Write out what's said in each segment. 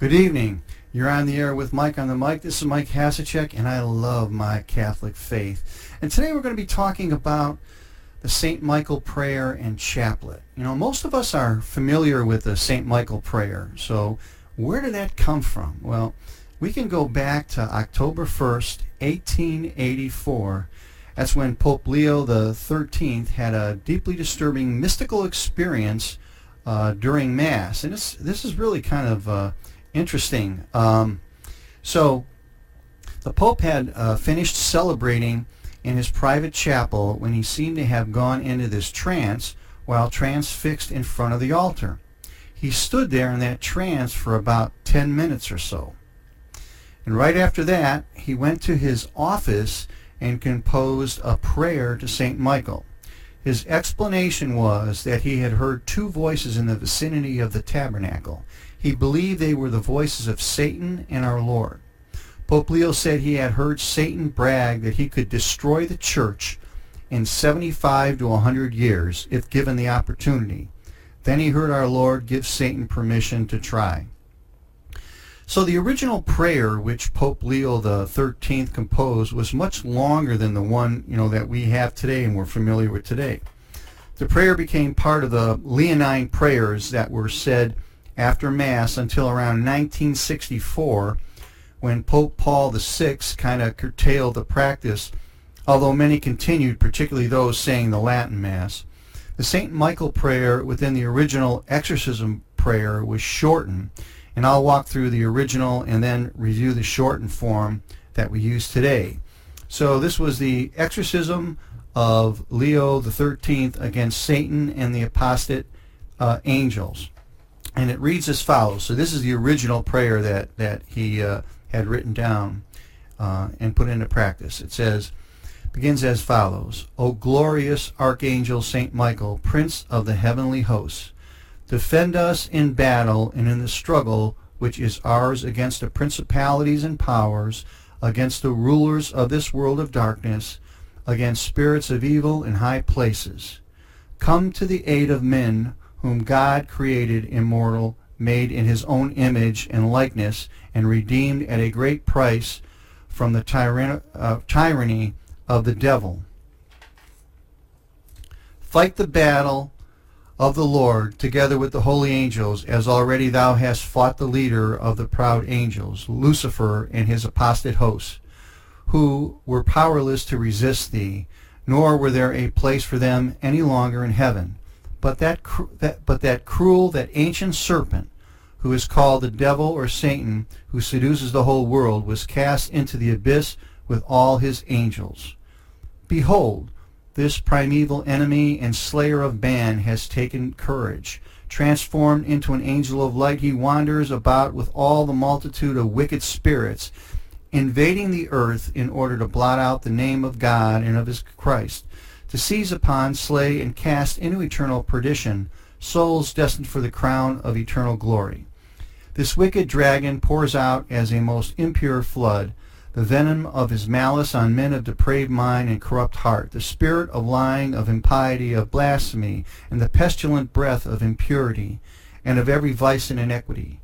Good evening. You're on the air with Mike on the mic. This is Mike Hasacek, and I love my Catholic faith. And today we're going to be talking about the St. Michael prayer and chaplet. You know, most of us are familiar with the St. Michael prayer. So where did that come from? Well, we can go back to October 1st, 1884. That's when Pope Leo XIII had a deeply disturbing mystical experience uh, during Mass. And this, this is really kind of uh, interesting. Um, so the Pope had uh, finished celebrating in his private chapel when he seemed to have gone into this trance while transfixed in front of the altar. He stood there in that trance for about 10 minutes or so. And right after that, he went to his office and composed a prayer to St. Michael. His explanation was that he had heard two voices in the vicinity of the tabernacle. He believed they were the voices of Satan and our Lord. Pope Leo said he had heard Satan brag that he could destroy the church in 75 to 100 years if given the opportunity. Then he heard our Lord give Satan permission to try. So the original prayer which Pope Leo XIII composed was much longer than the one you know that we have today and we're familiar with today. The prayer became part of the Leonine prayers that were said after Mass until around 1964 when Pope Paul VI kind of curtailed the practice, although many continued, particularly those saying the Latin Mass. The St. Michael prayer within the original exorcism prayer was shortened and I'll walk through the original and then review the shortened form that we use today. So this was the exorcism of Leo XIII against Satan and the apostate uh, angels. And it reads as follows. So this is the original prayer that, that he uh, had written down uh, and put into practice. It says, begins as follows. O glorious Archangel Saint Michael, Prince of the heavenly hosts, Defend us in battle and in the struggle which is ours against the principalities and powers, against the rulers of this world of darkness, against spirits of evil in high places. Come to the aid of men whom God created immortal, made in his own image and likeness, and redeemed at a great price from the tyran uh, tyranny of the devil. Fight the battle of the Lord, together with the holy angels, as already thou hast fought the leader of the proud angels, Lucifer and his apostate hosts, who were powerless to resist thee, nor were there a place for them any longer in heaven. But that, that, but that cruel, that ancient serpent, who is called the devil or Satan, who seduces the whole world, was cast into the abyss with all his angels. Behold, this primeval enemy and slayer of man has taken courage. Transformed into an angel of light, he wanders about with all the multitude of wicked spirits, invading the earth in order to blot out the name of God and of his Christ, to seize upon, slay, and cast into eternal perdition souls destined for the crown of eternal glory. This wicked dragon pours out as a most impure flood, the venom of his malice on men of depraved mind and corrupt heart, the spirit of lying, of impiety, of blasphemy, and the pestilent breath of impurity, and of every vice and iniquity.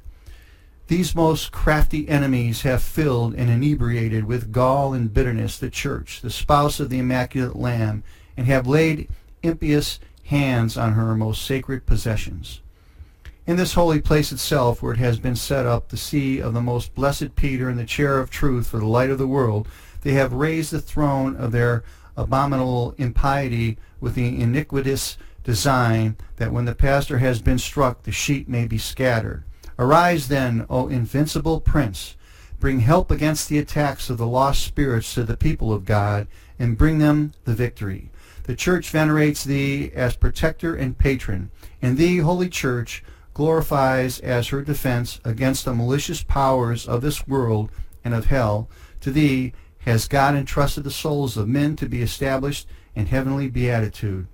These most crafty enemies have filled and inebriated with gall and bitterness the church, the spouse of the Immaculate Lamb, and have laid impious hands on her most sacred possessions. In this holy place itself, where it has been set up, the see of the most blessed Peter and the chair of truth for the light of the world, they have raised the throne of their abominable impiety with the iniquitous design that when the pastor has been struck, the sheep may be scattered. Arise then, O invincible prince, bring help against the attacks of the lost spirits to the people of God, and bring them the victory. The church venerates thee as protector and patron. and thee, holy church, glorifies as her defense against the malicious powers of this world and of hell. To thee has God entrusted the souls of men to be established in heavenly beatitude.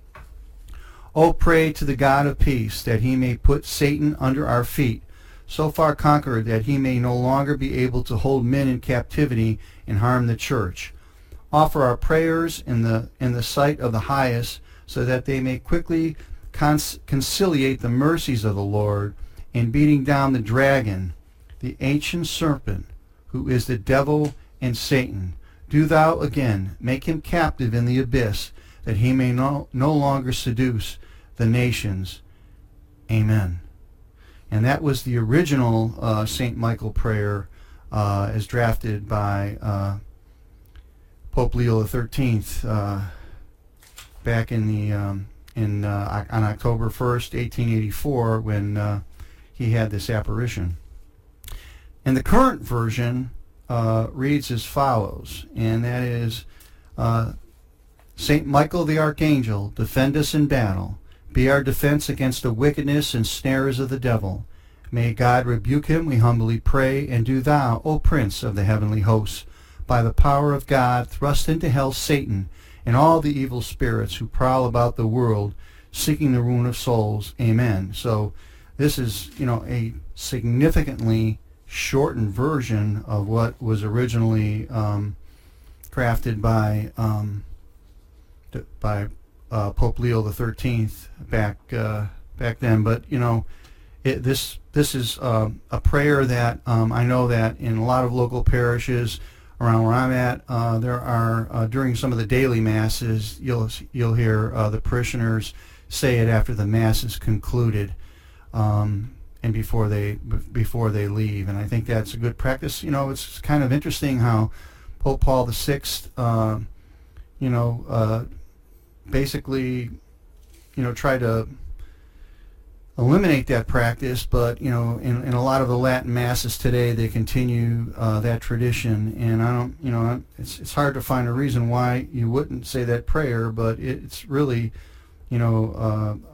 O pray to the God of peace that he may put Satan under our feet, so far conquered that he may no longer be able to hold men in captivity and harm the church. Offer our prayers in the, in the sight of the highest, so that they may quickly conciliate the mercies of the Lord in beating down the dragon the ancient serpent, who is the devil and Satan, do thou again make him captive in the abyss, that he may no, no longer seduce the nations. Amen. And that was the original uh, St. Michael prayer uh, as drafted by uh, Pope Leo XIII uh, back in the um, in uh, on October 1st, 1884, when uh, he had this apparition. And the current version uh, reads as follows, and that is, uh, Saint Michael the Archangel, defend us in battle. Be our defense against the wickedness and snares of the devil. May God rebuke him, we humbly pray, and do thou, O Prince of the heavenly hosts, by the power of God, thrust into hell Satan and all the evil spirits who prowl about the world seeking the ruin of souls. Amen. So this is, you know, a significantly shortened version of what was originally um, crafted by um, by uh, Pope Leo the Thirteenth back uh, back then. But you know, it, this this is uh, a prayer that um, I know that in a lot of local parishes around where I'm at, uh, there are uh, during some of the daily masses, you'll you'll hear uh, the parishioners say it after the mass is concluded, um, and before they before they leave. And I think that's a good practice. You know, it's kind of interesting how Pope Paul VI, uh, you know, uh, basically, you know, tried to eliminate that practice, but you know, in, in a lot of the Latin masses today, they continue uh, that tradition, and I don't, you know, it's it's hard to find a reason why you wouldn't say that prayer, but it's really, you know,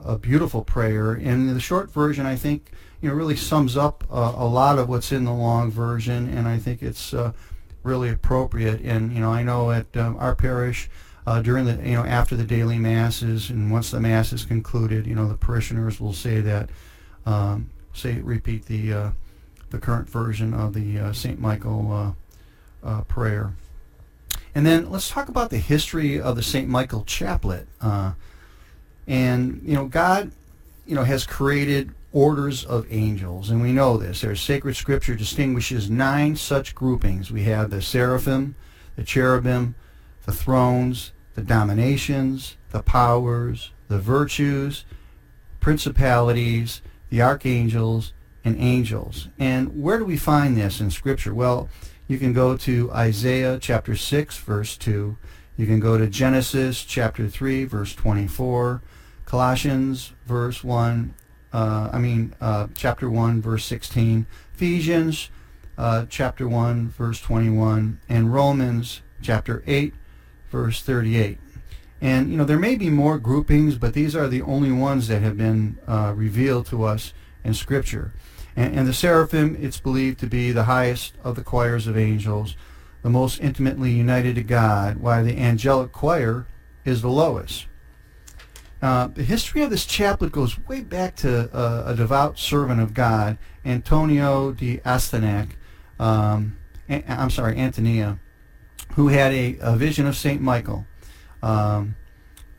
uh, a beautiful prayer. And the short version, I think, you know, really sums up uh, a lot of what's in the long version, and I think it's uh, really appropriate. And you know, I know at um, our parish uh, during the you know after the daily masses and once the mass is concluded, you know the parishioners will say that um, say repeat the uh, the current version of the uh, Saint Michael uh, uh, prayer. And then let's talk about the history of the Saint Michael chaplet. Uh, and you know God, you know has created orders of angels, and we know this. There's sacred scripture distinguishes nine such groupings. We have the seraphim, the cherubim, the thrones, the dominations, the powers, the virtues, principalities, the archangels, and angels. And where do we find this in Scripture? Well, you can go to Isaiah chapter 6, verse 2. You can go to Genesis chapter 3, verse 24. Colossians, verse 1. Uh, I mean, uh, chapter 1, verse 16. Ephesians, uh, chapter 1, verse 21. And Romans, chapter 8, verse 38. And, you know, there may be more groupings, but these are the only ones that have been uh, revealed to us in Scripture. And, and the seraphim, it's believed to be the highest of the choirs of angels, the most intimately united to God, while the angelic choir is the lowest. Uh, the history of this chaplet goes way back to uh, a devout servant of God, Antonio de Astonac. Um, I'm sorry, Antonia who had a, a vision of St. Michael. Um,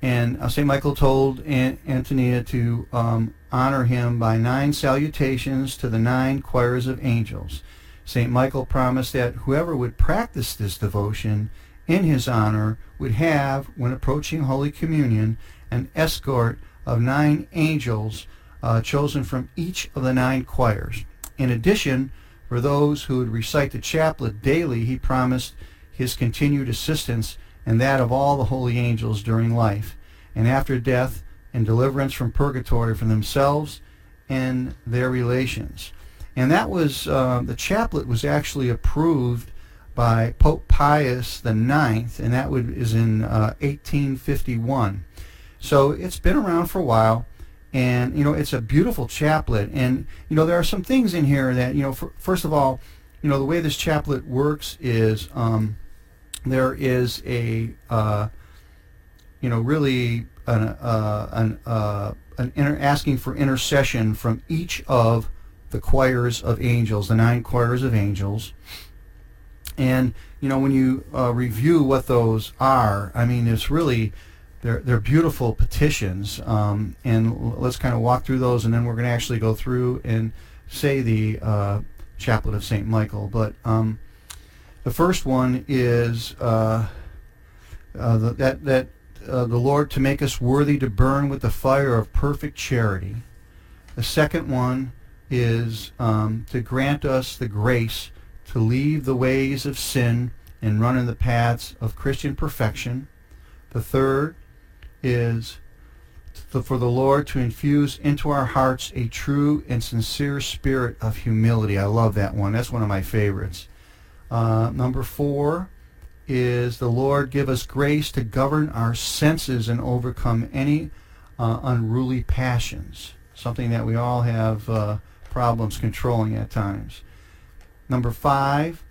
and uh, St. Michael told Antonia to um, honor him by nine salutations to the nine choirs of angels. St. Michael promised that whoever would practice this devotion in his honor would have, when approaching Holy Communion, an escort of nine angels uh, chosen from each of the nine choirs. In addition, for those who would recite the chaplet daily, he promised his continued assistance and that of all the holy angels during life and after death and deliverance from purgatory for themselves and their relations. And that was, uh, the chaplet was actually approved by Pope Pius IX, and that would, is in uh, 1851. So it's been around for a while, and, you know, it's a beautiful chaplet. And, you know, there are some things in here that, you know, for, first of all, you know, the way this chaplet works is um, there is a uh, you know really an, uh, an, uh, an inter- asking for intercession from each of the choirs of angels, the nine choirs of angels. And you know when you uh, review what those are, I mean it's really they're they're beautiful petitions. Um, and let's kind of walk through those, and then we're going to actually go through and say the uh, Chaplet of St. Michael. But um, the first one is uh, uh, the, that, that uh, the Lord to make us worthy to burn with the fire of perfect charity. The second one is um, to grant us the grace to leave the ways of sin and run in the paths of Christian perfection. The third is to, for the Lord to infuse into our hearts a true and sincere spirit of humility. I love that one. That's one of my favorites. Uh, number four is the Lord give us grace to govern our senses and overcome any uh, unruly passions, something that we all have uh, problems controlling at times. Number five,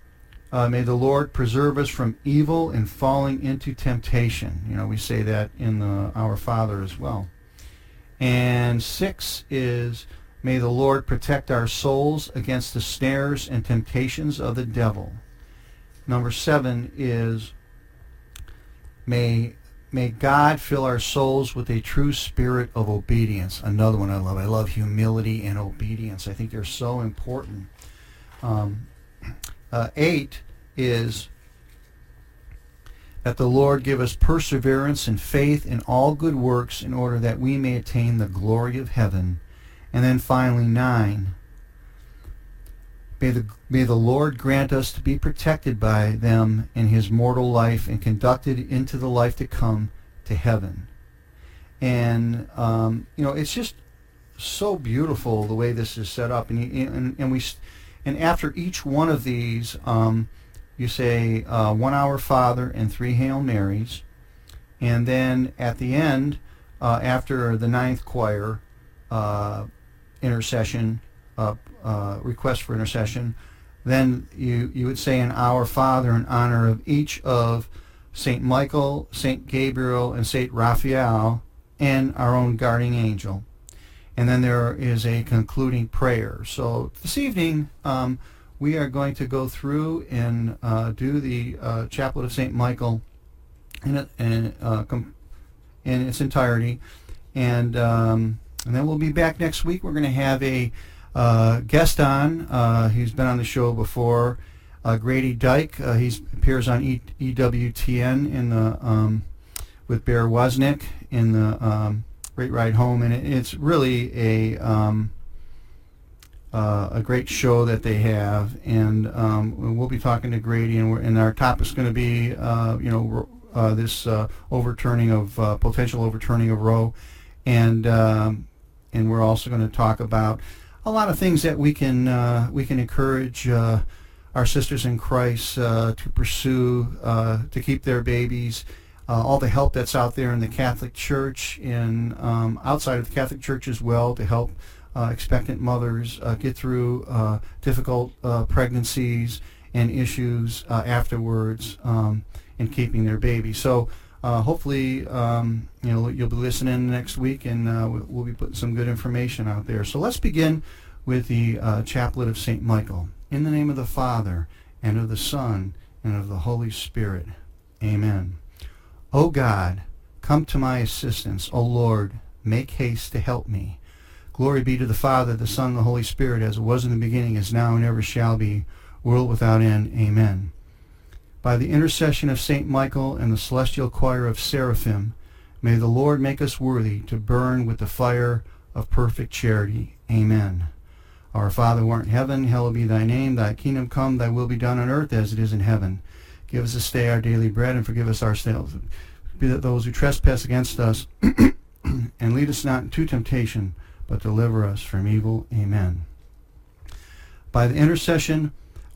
uh, may the Lord preserve us from evil and falling into temptation. You know, we say that in the Our Father as well. And six is, may the Lord protect our souls against the snares and temptations of the devil. Number seven is, may May God fill our souls with a true spirit of obedience. Another one I love. I love humility and obedience. I think they're so important. Um, uh, eight is that the Lord give us perseverance and faith in all good works in order that we may attain the glory of heaven. And then finally, nine, may the, may the Lord grant us to be protected by them in his mortal life and conducted into the life to come to heaven. And, um, you know, it's just so beautiful the way this is set up. And, and, and we and after each one of these, um, you say uh, one Our Father and three Hail Marys. And then at the end, uh, after the ninth choir uh, intercession, uh, uh, request for intercession, then you, you would say an Our Father in honor of each of St. Michael, St. Gabriel, and St. Raphael, and our own guardian angel and then there is a concluding prayer. So this evening, um, we are going to go through and uh, do the uh, Chaplet of St. Michael in, in, uh, in its entirety. And, um, and then we'll be back next week. We're going to have a uh, guest on. Uh, he's been on the show before. Uh, Grady Dyke. he appears on e- EWTN in the um, with Bear Woznick in the um, Great Ride Home, and it, it's really a um, uh, a great show that they have, and um, we'll be talking to Grady, and, and our topic is going to be, uh, you know, uh, this uh, overturning of uh, potential overturning of Roe, and um, and we're also going to talk about a lot of things that we can uh, we can encourage our sisters in Christ to pursue to keep their babies uh, all the help that's out there in the Catholic Church and um, outside of the Catholic Church as well to help uh, expectant mothers uh, get through uh, difficult uh, pregnancies and issues uh, afterwards um, in keeping their baby. So Uh, hopefully, um, you know, you'll be listening next week, and uh, we'll be putting some good information out there. So let's begin with the uh, Chaplet of Saint Michael. In the name of the Father and of the Son and of the Holy Spirit. Amen. O God, come to my assistance. O Lord, make haste to help me. Glory be to the Father, the Son, and the Holy Spirit, as it was in the beginning, is now, and ever shall be, world without end. Amen. By the intercession of Saint Michael and the celestial choir of seraphim, may the Lord make us worthy to burn with the fire of perfect charity. Amen. Our Father who art in heaven, hallowed be thy name. Thy kingdom come, thy will be done on earth as it is in heaven. Give us this day our daily bread, and forgive us our sins. Be that those who trespass against us, and lead us not into temptation, but deliver us from evil. Amen. By the intercession,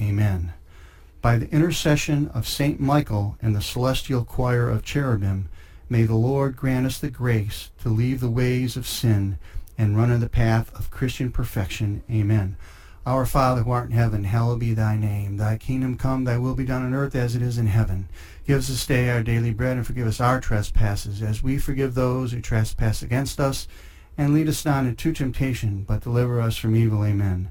Amen. By the intercession of Saint Michael and the celestial choir of cherubim, may the Lord grant us the grace to leave the ways of sin and run in the path of Christian perfection. Amen. Our Father who art in heaven, hallowed be thy name. Thy kingdom come, thy will be done on earth as it is in heaven. Give us this day our daily bread, and forgive us our trespasses, as we forgive those who trespass against us. And lead us not into temptation, but deliver us from evil. Amen.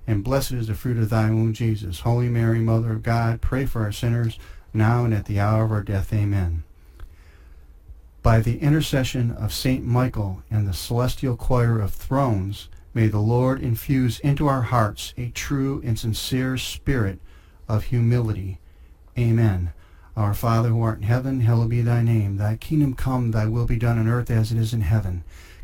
and blessed is the fruit of thy womb, Jesus. Holy Mary, Mother of God, pray for our sinners, now and at the hour of our death. Amen. By the intercession of Saint Michael and the celestial choir of thrones, may the Lord infuse into our hearts a true and sincere spirit of humility Amen. Our Father who art in heaven, hallowed be thy name. Thy kingdom come, thy will be done on earth as it is in heaven.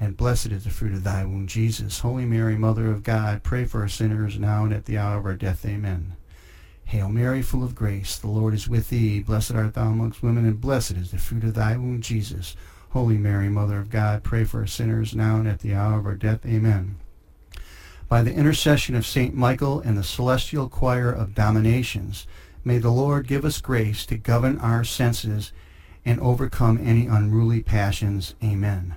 and blessed is the fruit of thy womb, Jesus. Holy Mary, Mother of God, pray for us sinners, now and at the hour of our death. Amen. Hail Mary, full of grace, the Lord is with thee. Blessed art thou amongst women, and blessed is the fruit of thy womb, Jesus. Holy Mary, Mother of God, pray for us sinners, now and at the hour of our death. Amen. By the intercession of Saint Michael and the celestial choir of dominations, may the Lord give us grace to govern our senses and overcome any unruly passions. Amen.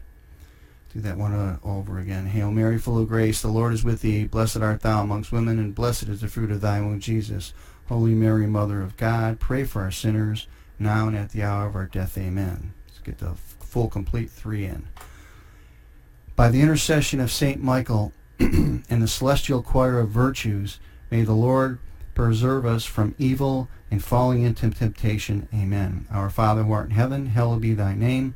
Do that one uh, over again. Hail Mary, full of grace, the Lord is with thee. Blessed art thou amongst women, and blessed is the fruit of thy womb, Jesus. Holy Mary, Mother of God, pray for our sinners, now and at the hour of our death. Amen. Let's get the full, complete three in. By the intercession of Saint Michael and the celestial choir of virtues, may the Lord preserve us from evil and falling into temptation. Amen. Our Father who art in heaven, hallowed be thy name.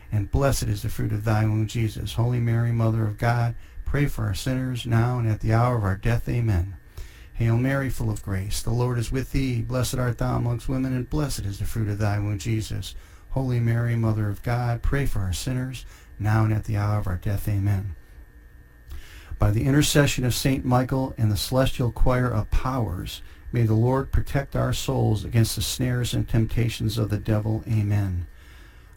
and blessed is the fruit of thy womb, Jesus. Holy Mary, Mother of God, pray for our sinners, now and at the hour of our death. Amen. Hail Mary, full of grace, the Lord is with thee. Blessed art thou amongst women, and blessed is the fruit of thy womb, Jesus. Holy Mary, Mother of God, pray for our sinners, now and at the hour of our death. Amen. By the intercession of Saint Michael and the celestial choir of powers, may the Lord protect our souls against the snares and temptations of the devil. Amen.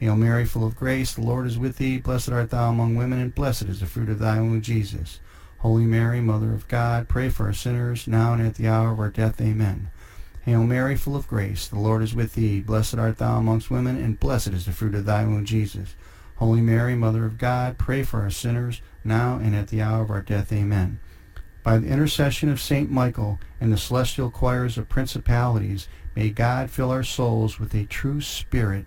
Hail Mary, full of grace, the Lord is with thee. Blessed art thou among women, and blessed is the fruit of thy womb, Jesus. Holy Mary, Mother of God, pray for us sinners, now and at the hour of our death. Amen. Hail Mary, full of grace, the Lord is with thee. Blessed art thou amongst women, and blessed is the fruit of thy womb, Jesus. Holy Mary, Mother of God, pray for us sinners, now and at the hour of our death. Amen. By the intercession of Saint Michael and the celestial choirs of principalities, may God fill our souls with a true spirit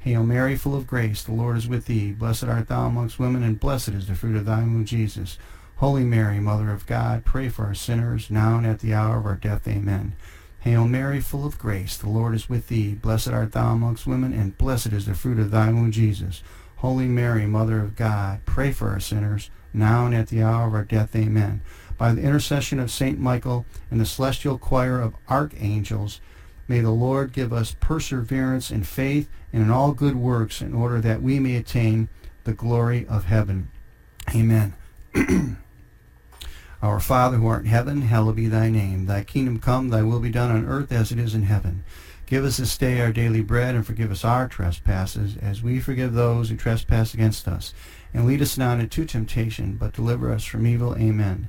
Hail Mary, full of grace, the Lord is with thee. Blessed art thou amongst women, and blessed is the fruit of thy womb, Jesus. Holy Mary, Mother of God, pray for us sinners, now and at the hour of our death. Amen. Hail Mary, full of grace, the Lord is with thee. Blessed art thou amongst women, and blessed is the fruit of thy womb, Jesus. Holy Mary, Mother of God, pray for us sinners, now and at the hour of our death. Amen. By the intercession of Saint Michael and the celestial choir of archangels, may the Lord give us perseverance in faith and in all good works in order that we may attain the glory of heaven. Amen. Our Father who art in heaven, hallowed be thy name. Thy kingdom come, thy will be done on earth as it is in heaven. Give us this day our daily bread, and forgive us our trespasses, as we forgive those who trespass against us. And lead us not into temptation, but deliver us from evil. Amen.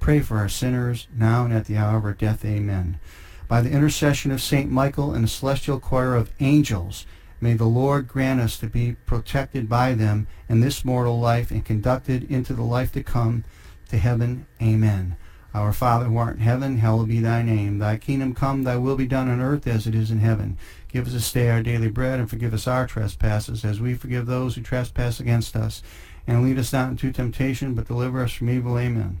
pray for our sinners now and at the hour of our death. Amen. By the intercession of Saint Michael and the celestial choir of angels, may the Lord grant us to be protected by them in this mortal life and conducted into the life to come to heaven. Amen. Our Father who art in heaven, hallowed be thy name. Thy kingdom come, thy will be done on earth as it is in heaven. Give us this day our daily bread, and forgive us our trespasses, as we forgive those who trespass against us. And lead us not into temptation, but deliver us from evil. Amen.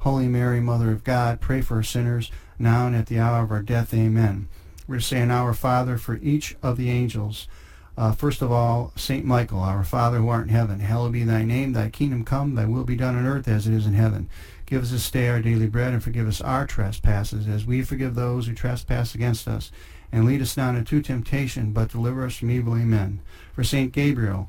Holy Mary, Mother of God, pray for us sinners, now and at the hour of our death. Amen. We're saying Our Father for each of the angels. Uh, first of all, Saint Michael, our Father who art in heaven, hallowed be thy name. Thy kingdom come, thy will be done on earth as it is in heaven. Give us this day our daily bread, and forgive us our trespasses, as we forgive those who trespass against us. And lead us not into temptation, but deliver us from evil. Amen. For Saint Gabriel,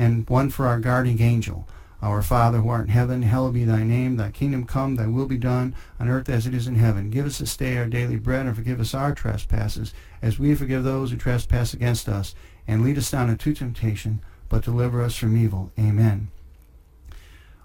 And one for our guardian angel. Our Father who art in heaven, hallowed be thy name. Thy kingdom come, thy will be done on earth as it is in heaven. Give us this day our daily bread, and forgive us our trespasses, as we forgive those who trespass against us. And lead us not into temptation, but deliver us from evil. Amen.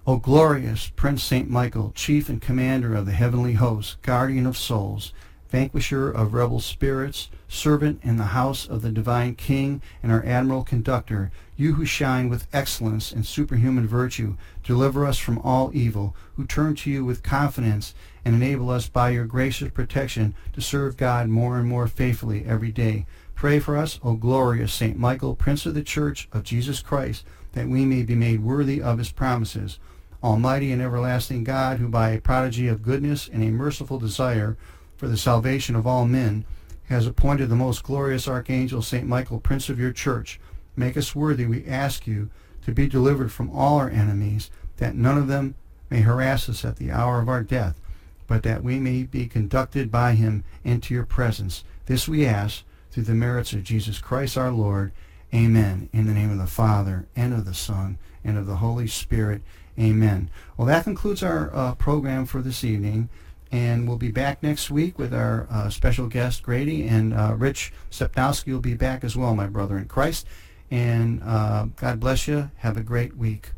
O glorious Prince Saint Michael, chief and commander of the heavenly hosts, guardian of souls, vanquisher of rebel spirits, servant in the house of the divine King, and our admiral conductor, you who shine with excellence and superhuman virtue, deliver us from all evil, who turn to you with confidence and enable us by your gracious protection to serve God more and more faithfully every day. Pray for us, O glorious Saint Michael, Prince of the Church of Jesus Christ, that we may be made worthy of his promises. Almighty and everlasting God, who by a prodigy of goodness and a merciful desire for the salvation of all men, has appointed the most glorious Archangel Saint Michael, Prince of your Church, make us worthy, we ask you, to be delivered from all our enemies, that none of them may harass us at the hour of our death, but that we may be conducted by him into your presence. This we ask through the merits of Jesus Christ our Lord. Amen. In the name of the Father, and of the Son, and of the Holy Spirit. Amen. Well, that concludes our uh, program for this evening. And we'll be back next week with our uh, special guest, Grady, and uh, Rich Stepnowski will be back as well, my brother in Christ. And uh, God bless you. Have a great week.